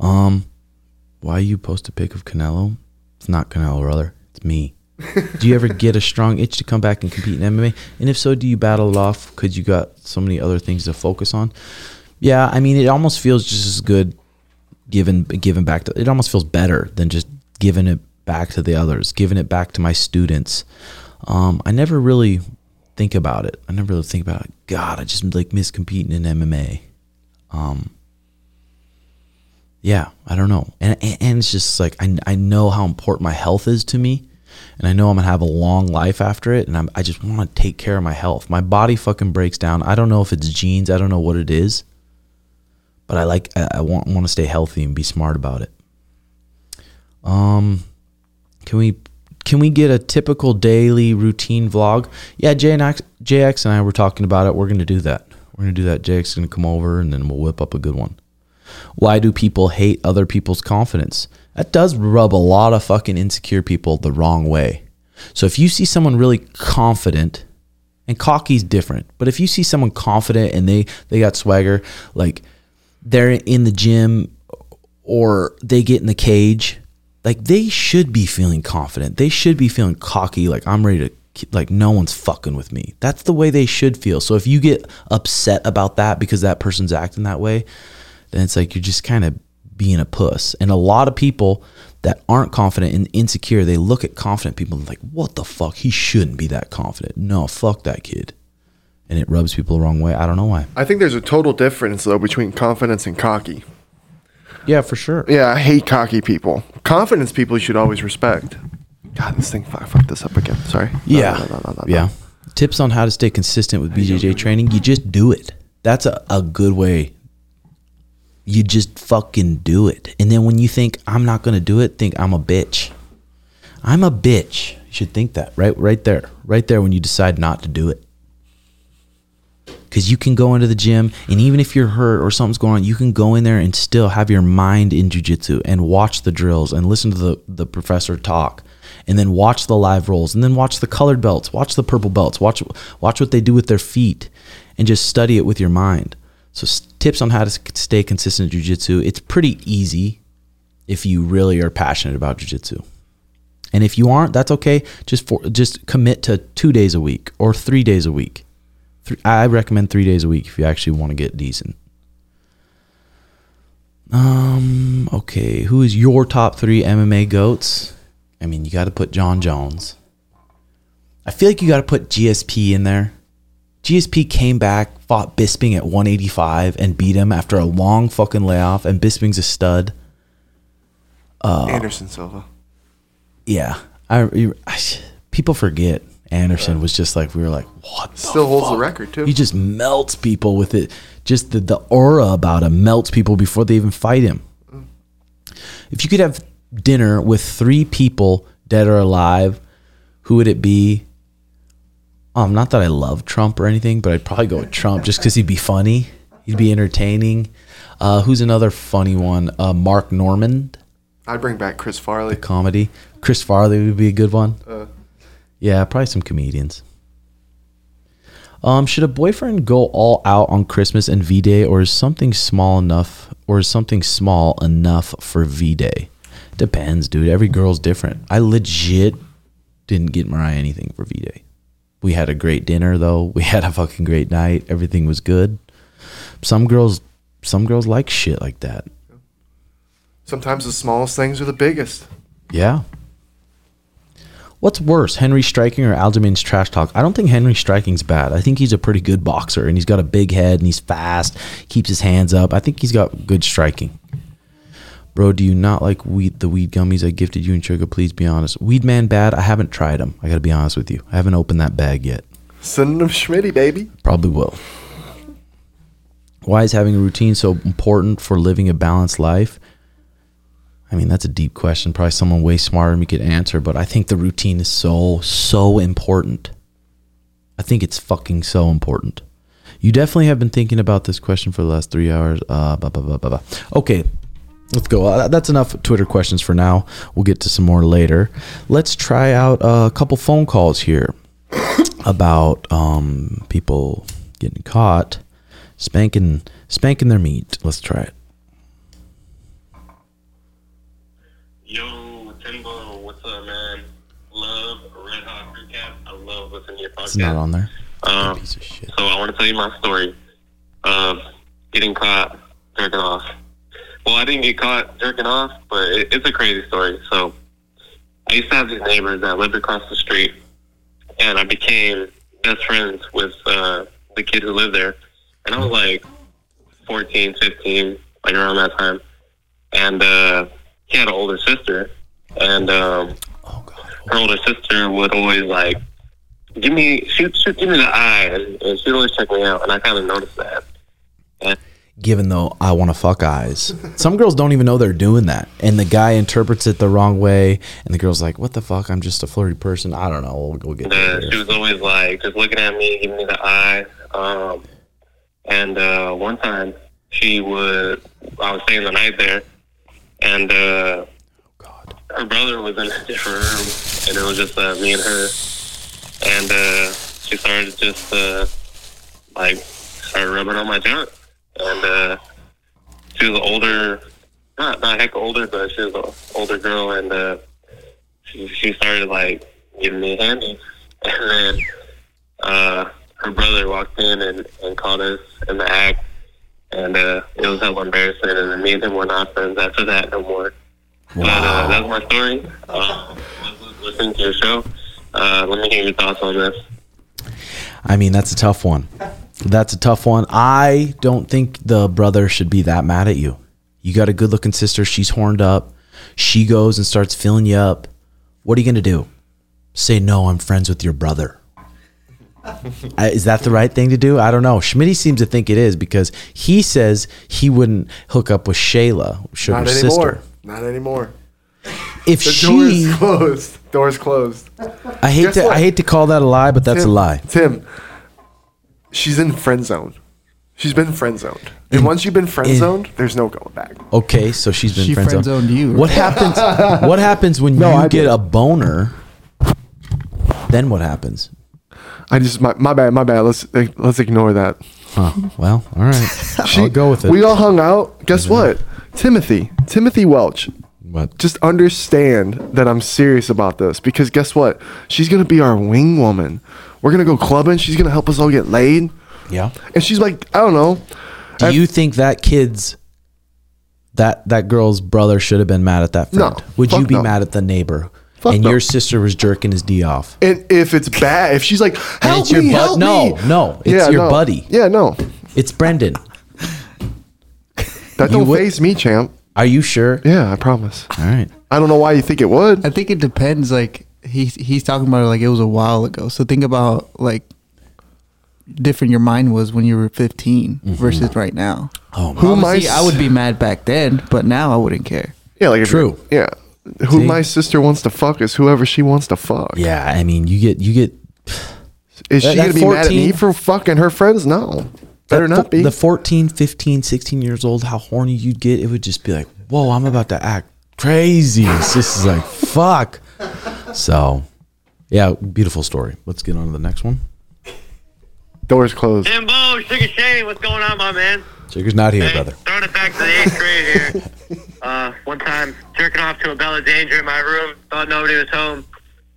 Um, why you post a pic of Canelo? It's not Canelo, brother. It's me. do you ever get a strong itch to come back and compete in MMA? And if so, do you battle it off because you got so many other things to focus on? Yeah, I mean, it almost feels just as good giving giving back to. It almost feels better than just giving it back to the others, giving it back to my students. Um, I never really think about it. I never really think about it. God, I just like miss competing in MMA. Um, yeah, I don't know. And, and, it's just like, I, I know how important my health is to me. And I know I'm going to have a long life after it. And I'm, I just want to take care of my health. My body fucking breaks down. I don't know if it's genes. I don't know what it is. But I like, I, I want, want to stay healthy and be smart about it. Um, can we, can we get a typical daily routine vlog? Yeah, JX, JX and I were talking about it. We're going to do that. We're going to do that. JX is going to come over and then we'll whip up a good one. Why do people hate other people's confidence? That does rub a lot of fucking insecure people the wrong way. So if you see someone really confident, and cocky's different, but if you see someone confident and they they got swagger, like they're in the gym or they get in the cage, like they should be feeling confident. They should be feeling cocky, like I'm ready to like no one's fucking with me. That's the way they should feel. So if you get upset about that because that person's acting that way, then it's like you're just kind of being a puss. And a lot of people that aren't confident and insecure, they look at confident people and like, what the fuck? He shouldn't be that confident. No, fuck that kid. And it rubs people the wrong way. I don't know why. I think there's a total difference though between confidence and cocky. Yeah, for sure. Yeah, I hate cocky people. Confidence people you should always respect. God, this thing fuck, fuck this up again. Sorry. Yeah. no, no, no. Yeah. Tips on how to stay consistent with BJJ training. You just do it. That's a, a good way. You just fucking do it. And then when you think I'm not gonna do it, think I'm a bitch. I'm a bitch. You should think that. Right right there. Right there when you decide not to do it. Cause you can go into the gym and even if you're hurt or something's going on, you can go in there and still have your mind in jujitsu and watch the drills and listen to the, the professor talk and then watch the live rolls and then watch the colored belts, watch the purple belts, watch watch what they do with their feet and just study it with your mind. So tips on how to stay consistent in jujitsu. It's pretty easy if you really are passionate about jujitsu. And if you aren't, that's okay. Just for just commit to 2 days a week or 3 days a week. Three, I recommend 3 days a week if you actually want to get decent. Um okay, who is your top 3 MMA goats? I mean, you got to put Jon Jones. I feel like you got to put GSP in there. GSP came back, fought Bisping at 185 and beat him after a long fucking layoff and Bisping's a stud. Anderson Silva. Yeah. I, I people forget Anderson was just like we were like, "What?" the Still holds the record too. He just melts people with it. Just the, the aura about him melts people before they even fight him. If you could have dinner with three people, dead or alive, who would it be? Um, not that I love Trump or anything, but I'd probably go with Trump just because he'd be funny. He'd be entertaining. Uh, who's another funny one? Uh, Mark Normand, I'd bring back Chris Farley. The comedy. Chris Farley would be a good one. Uh, Yeah, probably some comedians. Um, should a boyfriend go all out on Christmas and V Day, or is something small enough, or is something small enough for V Day? Depends, dude. Every girl's different. I legit didn't get Mariah anything for V Day. We had a great dinner though. (laughs) We had a fucking great night. Everything was good. Some girls, some girls like shit like that. sometimes the smallest things are the biggest. Yeah. What's worse, Henry striking or Aljamain's trash talk? I don't think Henry striking's bad. I think he's a pretty good boxer and he's got a big head and he's fast, keeps his hands up. I think he's got good striking. Bro, do you not like weed the weed gummies I gifted you and sugar? Please be honest. Weed man bad? I haven't tried them. I gotta be honest with you. I haven't opened that bag yet. Send them Schmitty, baby. Probably will. Why is having a routine so important for living a balanced life? I mean, that's a deep question. Probably someone way smarter than me could answer, but I think the routine is so, so important. I think it's fucking so important. You definitely have been thinking about this question for the last three hours. Uh, blah, blah, blah, blah, blah. Okay, let's go. Uh, that's enough Twitter questions for now. We'll get to some more later. Let's try out a couple phone calls here (coughs) about um, people getting caught spanking spanking their meat. Let's try it. Yo, Timbo, what's up, man? Love Red Hawk Recap. I love listening to your podcast. It's not on there. Um, Piece of shit. so I want to tell you my story of getting caught jerking off. Well, I didn't get caught jerking off, but it, it's a crazy story. So I used to have these neighbors that lived across the street, and I became best friends with uh, the kid who lived there. And I was like 14, 15, like around that time. And uh, he had an older sister, and um, Oh god. her older sister would always like give me shoot shoot give me the eye and, and she'd always check me out and I kinda noticed that. And Given though I want to fuck eyes, some girls don't even know they're doing that, and the guy interprets it the wrong way, and the girl's like, "What the fuck? I'm just a flirty person. I don't know. We'll, we'll get uh, she was always like just looking at me, giving me the eye. Um and uh one time she would I was staying the night there and uh God. her brother was in a different room and it was just uh, me and her and uh she started just uh like started rubbing on my junk and uh she was older not not heck older but she was an older girl and uh she she started like giving me a handy (laughs) and then uh her brother walked in and, and caught us in the act and uh it was hella embarrassing and then me and him were not friends after that no more. But uh, that's my story. Uh, listening to your show. Uh, let me hear your thoughts on this. I mean, that's a tough one. That's a tough one. I don't think the brother should be that mad at you. You got a good looking sister. She's horned up. She goes and starts filling you up. What are you going to do? Say, no, I'm friends with your brother. (laughs) Is that the right thing to do? I don't know. Schmitty seems to think it is because he says he wouldn't hook up with Shayla, Sugar's Not anymore. sister. Not anymore. If The door is (laughs) closed. Door's closed. I hate Guess to, what? I hate to call that a lie, but that's a lie. Tim, she's in friend zone. She's been friend zoned. And once you've been friend zoned, there's no going back. Okay, so she's been She friend zoned. friend-zoned you. What happens? (laughs) what happens when No, you I get did. a boner? Then what happens? I just my, my bad, my bad. Let's eh, let's ignore that. Huh. Well, all right. (laughs) She- I'll go with it. We all hung out. Guess what? Timothy, Timothy Welch. But Just understand that I'm serious about this because guess what? She's gonna be our wing woman. We're gonna go clubbing. She's gonna help us all get laid. yeah. And she's like, I don't know. Do I- you think that kid's that that girl's brother should have been mad at that friend? No. Would you be no. mad at the neighbor? Fuck and no. your sister was jerking his D off. And if it's bad, if she's like, help it's your me, bud- help no, me. no, it's your no. buddy. Yeah, no, It's Brendan. that You don't would- phase me, champ. Are you sure? Yeah, I promise. All right. I don't know why you think it would. I think it depends. Like he's he's talking about it like it was a while ago. So think about like different your mind was when you were 15 mm-hmm. versus right now. Oh, Who my Obviously, I would be mad back then, but now I wouldn't care. Yeah, like if True. Yeah, who See? my sister wants to fuck is whoever she wants to fuck. yeah. I mean, you get you get Is she gonna that be mad at me for fucking her friends? No, better that not fo- be. The 14, 15, 16 years old, how horny you'd get, it would just be like, whoa, I'm about to act crazy. It's just like, fuck. So, yeah, beautiful story. Let's get on to the next one. Doors closed. Timbo, Sugar Shane, what's going on, my man? Sugar's not here, Hey, brother. throwing it back to the eighth grade here. (laughs) Uh, one time, jerking off to a Bella Danger in my room. Thought nobody was home.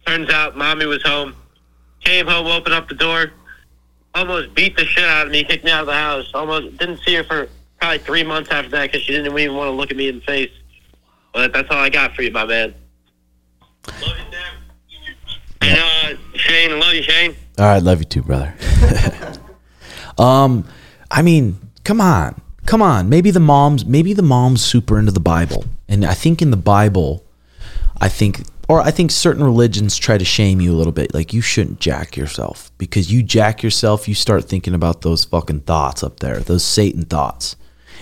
Turns out, mommy was home. Came home, opened up the door. Almost beat the shit out of me, kicked me out of the house. Almost didn't see her for probably three months after that because she didn't even want to look at me in the face. But that's all I got for you, my man. Love you, Sam. And uh, Shane, I love you, Shane. All right, love you too, brother. (laughs) um, I mean, come on, come on. Maybe the moms, maybe the mom's super into the Bible, and I think in the Bible, I think, or I think certain religions try to shame you a little bit. Like you shouldn't jack yourself because you jack yourself, you start thinking about those fucking thoughts up there, those Satan thoughts,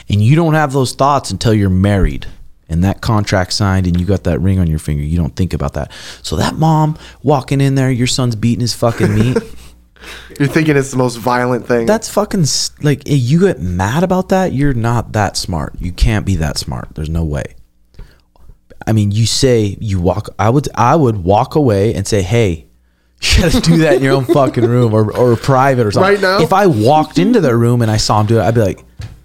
and you don't have those thoughts until you're married. And that contract signed, and you got that ring on your finger. You don't think about that. So that mom walking in there, your son's beating his fucking meat. (laughs) You're thinking it's the most violent thing. That's fucking like you get mad about that. You're not that smart. You can't be that smart. There's no way. I mean, you say you walk. I would. I would walk away and say, "Hey, (laughs) you gotta do that in your own fucking room or or private or something." Right now? if I walked into their room and I saw him do it, I'd be like,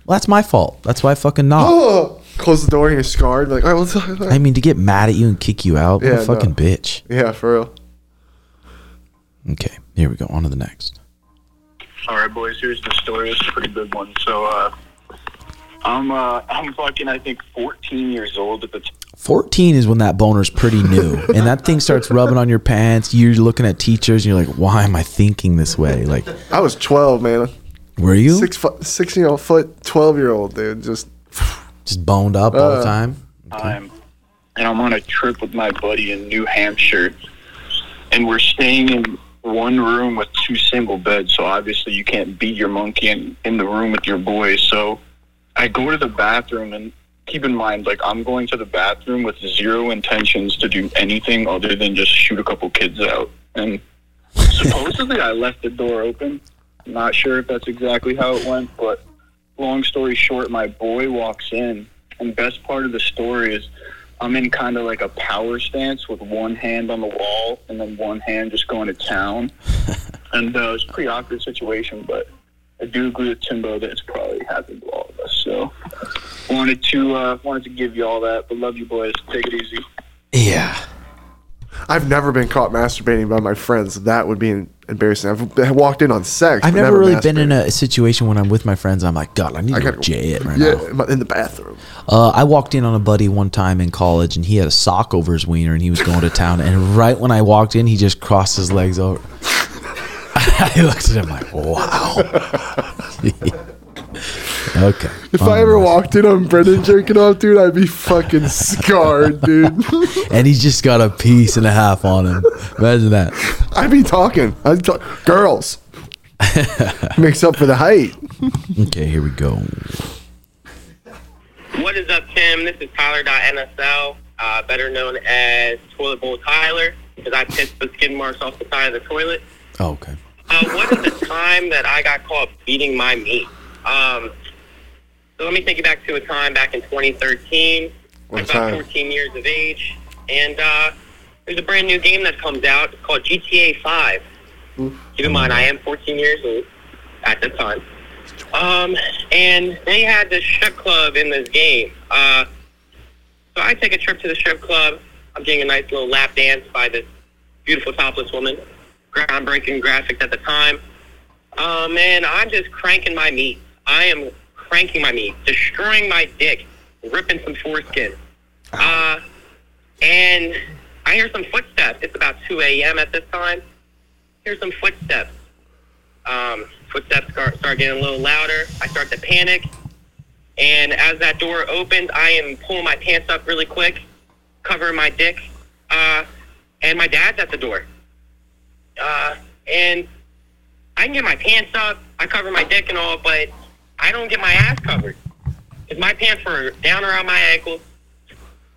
"Well, that's my fault. That's why I fucking knocked." oh, (gasps) close the door and you're scarred. Like, all right, let's. (laughs) I mean, to get mad at you and kick you out, what Yeah, a fucking no. bitch. yeah, for real. Okay, here we go. On to the next. All right, boys. Here's the story. It's a pretty big one. So, uh, I'm uh, I'm fucking I think 14 years old at the time. 14 is when that boner's pretty new (laughs) and that thing starts rubbing on your pants you're looking at teachers and you're like why am i thinking this way like I was 12, man. were you Six foot, six year old foot, 12 year old dude. Just (sighs) just boned up all the Uh. time time, and I'm on a trip with my buddy in New Hampshire, and we're staying in one room with two single beds. So obviously you can't beat your monkey in, in the room with your boys. So I go to the bathroom, and keep in mind, like I'm going to the bathroom with zero intentions to do anything other than just shoot a couple kids out. And (laughs) supposedly I left the door open. Not sure if that's exactly how it went, but long story short, my boy walks in, and best part of the story is I'm in kind of like a power stance with one hand on the wall and then one hand just going to town. (laughs) and uh, was a pretty awkward situation, but I do agree with Timbo that it's probably happened to all of us. So wanted to uh, wanted to give you all that, but love you boys. Take it easy. yeah I've never been caught masturbating by my friends. That would be embarrassing. I've been- walked in on sex. i've but never really been in a situation when i'm with my friends i'm like god i need I to go gotta- jay it right now. yeah, now in the bathroom. uh, i walked in on a buddy one time in college and he had a sock over his wiener and he was going to town and right when i walked in he just crossed his legs over (laughs) i looked at him like wow (laughs) okay If I ever walked in on Brendan jerking off, dude, I'd be fucking scarred, dude. (laughs) and he's just got a piece and a half on him imagine that I'd be talking. I'd talk. Girls. Makes up for the height. okay here we go What is up, Tim? This is Tyler.nsl, uh, better known as Toilet Bowl Tyler, because I pissed the skin marks off the side of the toilet. oh, okay Uh, what is the time that I got caught beating my meat? Um, so let me take you back to a time back in 2013. What I'm about 14 years of age, and uh, there's a brand new game that comes out. It's called GTA 5. Keep in mind, I am 14 years old at the time. Um, and they had this strip club in this game. Uh, so I take a trip to the strip club. I'm getting a nice little lap dance by this beautiful topless woman. Groundbreaking graphics at the time. Um, and I'm just cranking my meat. I am cranking my meat, destroying my dick, ripping some foreskin. Uh, and I hear some footsteps. It's about 2 a.m. at this time. Hear some footsteps. Um, footsteps start, start getting a little louder. I start to panic. And as that door opens, I am pulling my pants up really quick, covering my dick. Uh, and my dad's at the door. Uh, and I can get my pants up, I cover my dick and all, but I don't get my ass covered. Because my pants were down around my ankles.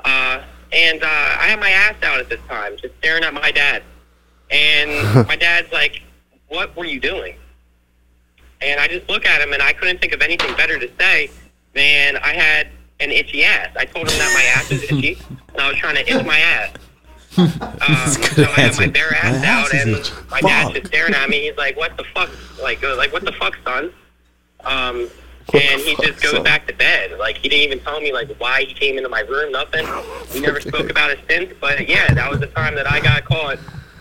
Uh, and uh, I had my ass out at this time, just staring at my dad. And (laughs) my dad's like, What were you doing? And I just look at him and I couldn't think of anything better to say than I had an itchy ass. I told him that my ass is itchy and I was trying to itch my ass. Um, so I had my bare ass, My out and my dad's Fuck. just staring at me. He's like, "What the fuck? Like, uh, like what the fuck, son?" Um, and he just goes son? back to bed. Like he didn't even tell me like why he came into my room. Nothing. We never (laughs) spoke about it since. But yeah, that was the time that I got caught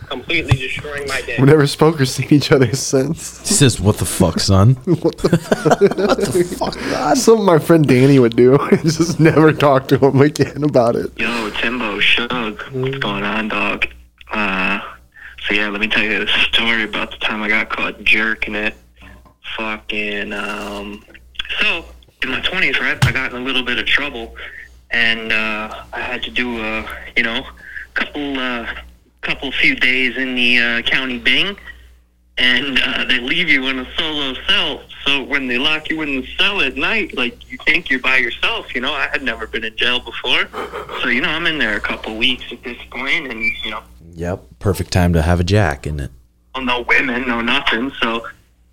completely destroying my day. We never spoke or seen each other since. He says, "What the fuck, son?" (laughs) (laughs) what the fuck? God. Something my friend Danny would do. (laughs) Just never talk to him again about it. Yo, Timbo, Shug, what's going on, dog? Uh, so yeah, let me tell you a story about the time I got caught jerking it. Fucking, um, so in my twenties, right, I got in a little bit of trouble, and uh, I had to do a, you know, couple, uh, couple few days in the uh, county Bing, and uh, they leave you in a solo cell. So when they lock you in the cell at night, like you think you're by yourself. You know, I had never been in jail before, so you know I'm in there a couple weeks at this point, and you know Yep. Perfect time to have a jack, isn't it? well, no women, no nothing. So,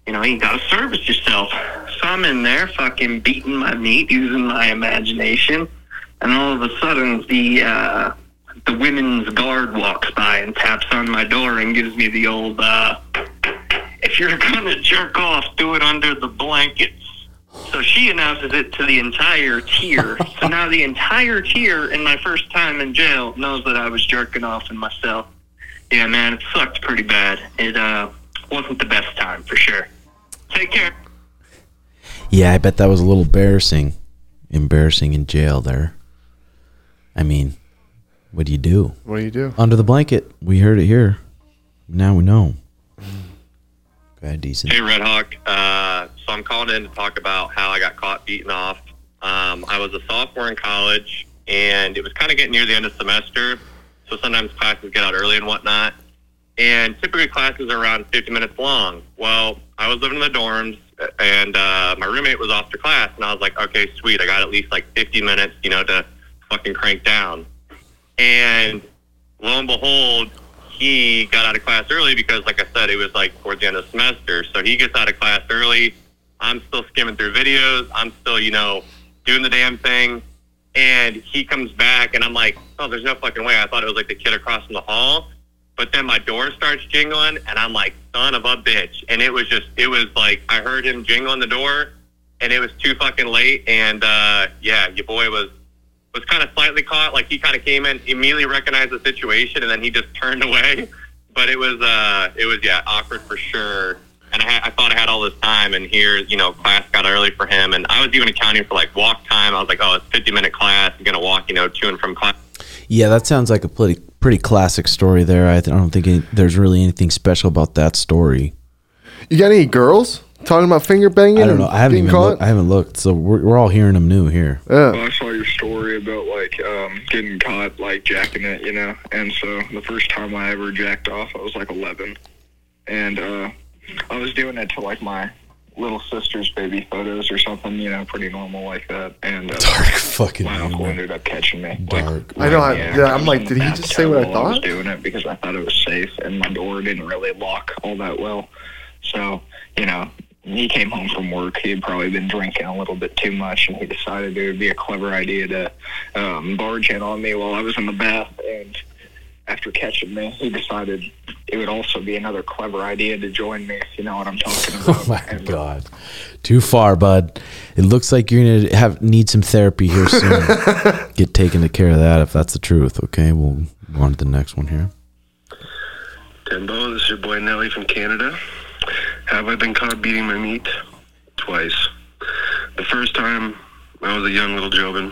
you know, you got to service yourself. So I'm in there fucking beating my meat using my imagination. And all of a sudden, the, uh, the women's guard walks by and taps on my door and gives me the old, uh, if you're gonna jerk off, do it under the blankets. So she announces it to the entire tier. (laughs) so now the entire tier in my first time in jail knows that I was jerking off in my cell. Yeah, man, it sucked pretty bad. It uh wasn't the best time for sure. Take care. Yeah, I bet that was a little embarrassing. Embarrassing in jail there. I mean, what do you do? What do you do? Under the blanket. We heard it here. Now we know. Go ahead, decent. Hey, Red Hawk. Uh, so I'm calling in to talk about how I got caught beating off. Um, I was a sophomore in college, and it was kind of getting near the end of semester. So sometimes classes get out early and whatnot. And typically classes are around 50 minutes long. Well, I was living in the dorms, and uh, my roommate was off to class, and I was like, okay, sweet. I got at least like 50 minutes, you know, to fucking crank down. And lo and behold, he got out of class early because, like I said, it was like towards the end of the semester. So he gets out of class early. I'm still skimming through videos. I'm still, you know, doing the damn thing. And he comes back, and I'm like, oh, there's no fucking way. I thought it was like the kid across from the hall. But then my door starts jingling, and I'm like, son of a bitch. And it was just, it was like, I heard him jingling the door, and it was too fucking late. And uh, yeah, your boy was was kind of slightly caught. Like he kind of came in, immediately recognized the situation, and then he just (laughs) turned away. But it was, uh, it was yeah, awkward for sure. And I, had, I thought I had all this time, and here, you know, class got early for him, and I was even accounting for like walk time. I was like, oh, it's 50 minute class. You're gonna walk, you know, to and from class. Yeah, that sounds like a pretty pretty classic story there. I, th- I don't think any, there's really anything special about that story. You got any girls talking about finger banging? I don't know. I haven't even looked, I haven't looked. So we're, we're all hearing them new here. yeah. I saw your story about like um, getting caught like jacking it, you know. And so the first time I ever jacked off, I was like 11, and uh, I was doing it to like my little sister's baby photos or something, you know, pretty normal like that. And uh, Dark fucking my uncle ended up catching me. Dark. I know, I, yeah, I'm like, did he just say what I thought? while was doing it because I thought it was safe, and my door didn't really lock all that well. So, you know, he came home from work. He had probably been drinking a little bit too much, and he decided it would be a clever idea to um, barge in on me while I was in the bath. And after catching me, he decided it would also be another clever idea to join me, if you know what I'm talking (laughs) about. Oh my And, god. Too far, bud. It looks like you're gonna have need some therapy here soon. (laughs) Get taken care of that if that's the truth. Okay, we'll go on to the next one here. Timbo, this is your boy Nelly from Canada. Have I been caught beating my meat? Twice. The first time, I was a young little Jobin,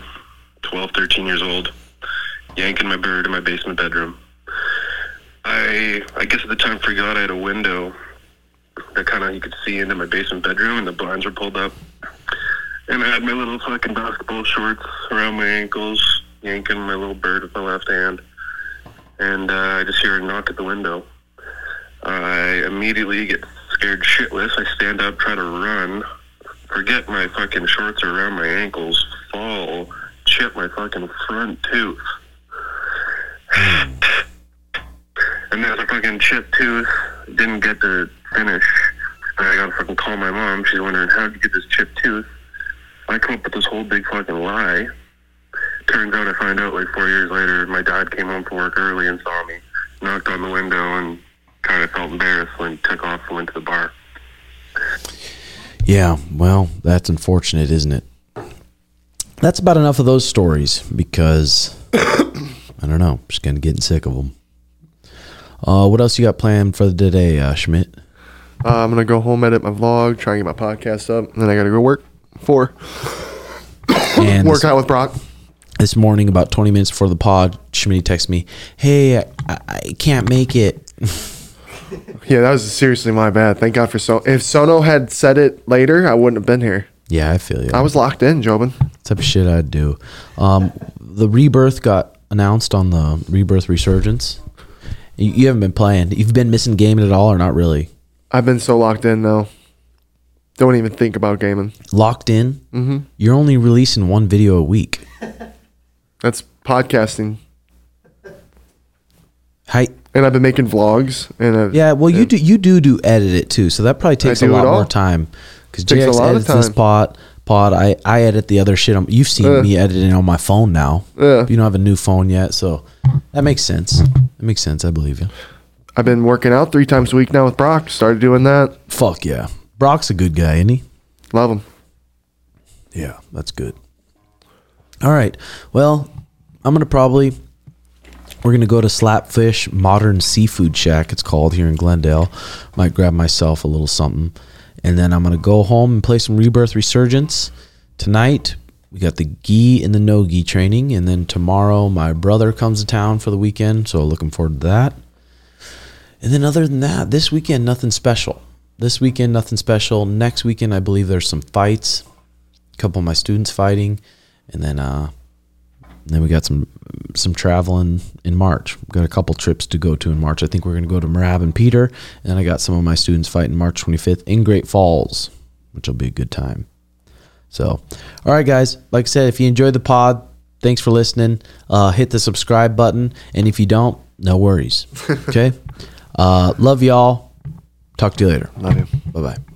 12, 13 years old, yanking my bird in my basement bedroom. I, I guess at the time forgot I had a window that kind of you could see into my basement bedroom, and the blinds were pulled up. And I had my little fucking basketball shorts around my ankles, yanking my little bird with my left hand. And uh, I just hear a knock at the window. I immediately get scared shitless. I stand up, try to run, forget my fucking shorts are around my ankles, fall, chip my fucking front tooth. and there's a fucking chipped tooth. Didn't get to finish. And I gotta fucking call my mom. She's wondering how'd you get this chip tooth. I come up with this whole big fucking lie. Turns out I find out like four years later, my dad came home from work early and saw me, knocked on the window, and kind of felt embarrassed when he took off and went to the bar. Yeah, well, that's unfortunate, isn't it? That's about enough of those stories because (coughs) I don't know, just kind of getting sick of them. Uh, what else you got planned for the today, uh, Schmidt? Uh, I'm gonna go home, edit my vlog, try and get my podcast up, and then I gotta go work. Four. (coughs) And Work out with Brock. this morning, about 20 minutes before the pod, Schmidt texts me, "Hey, I, I can't make it." (laughs) (laughs) Yeah, that was seriously my bad. Thank God for so. If Sono had said it later, I wouldn't have been here. Yeah, I feel you. I was locked in, Jobin. type of shit I'd do. Um, the rebirth got announced on the rebirth resurgence. You, you haven't been playing. You've been missing gaming at all, or not really? I've been so locked in though. Don't even think about gaming. Locked in. Mm-hmm. You're only releasing one video a week. That's podcasting. Hi. And I've been making vlogs. And I've, Yeah, well, you do you do do edit it too, so that probably takes a lot more time. Because Takes a JX lot of edits this time. pod. Pod, I I edit the other shit. On, you've seen Uh. me editing on my phone now. Yeah. You don't have a new phone yet, so that makes sense. That makes sense. I believe you. I've been working out three times a week now with Brock. Started doing that. Fuck yeah, Brock's a good guy, isn't he? Love him. Yeah, that's good. All right. Well, I'm gonna probably we're gonna go to Slapfish Modern Seafood Shack. It's called here in Glendale. Might grab myself a little something, and then I'm gonna go home and play some Rebirth Resurgence tonight. We got the gi and the no gi training, and then tomorrow my brother comes to town for the weekend, so looking forward to that. And then other than that, this weekend nothing special. This weekend nothing special. Next weekend I believe there's some fights a couple of my students fighting, and then uh, then we got some some traveling in March. We've got a couple trips to go to in March. I think we're going to go to Marab and Peter, and I got some of my students fighting March 25th in Great Falls, which will be a good time. So, all right, guys. Like I said, if you enjoyed the pod, thanks for listening. Uh, hit the subscribe button, and if you don't, no worries. (laughs) Okay. uh, love y'all. Talk to you later. Love you. Bye bye.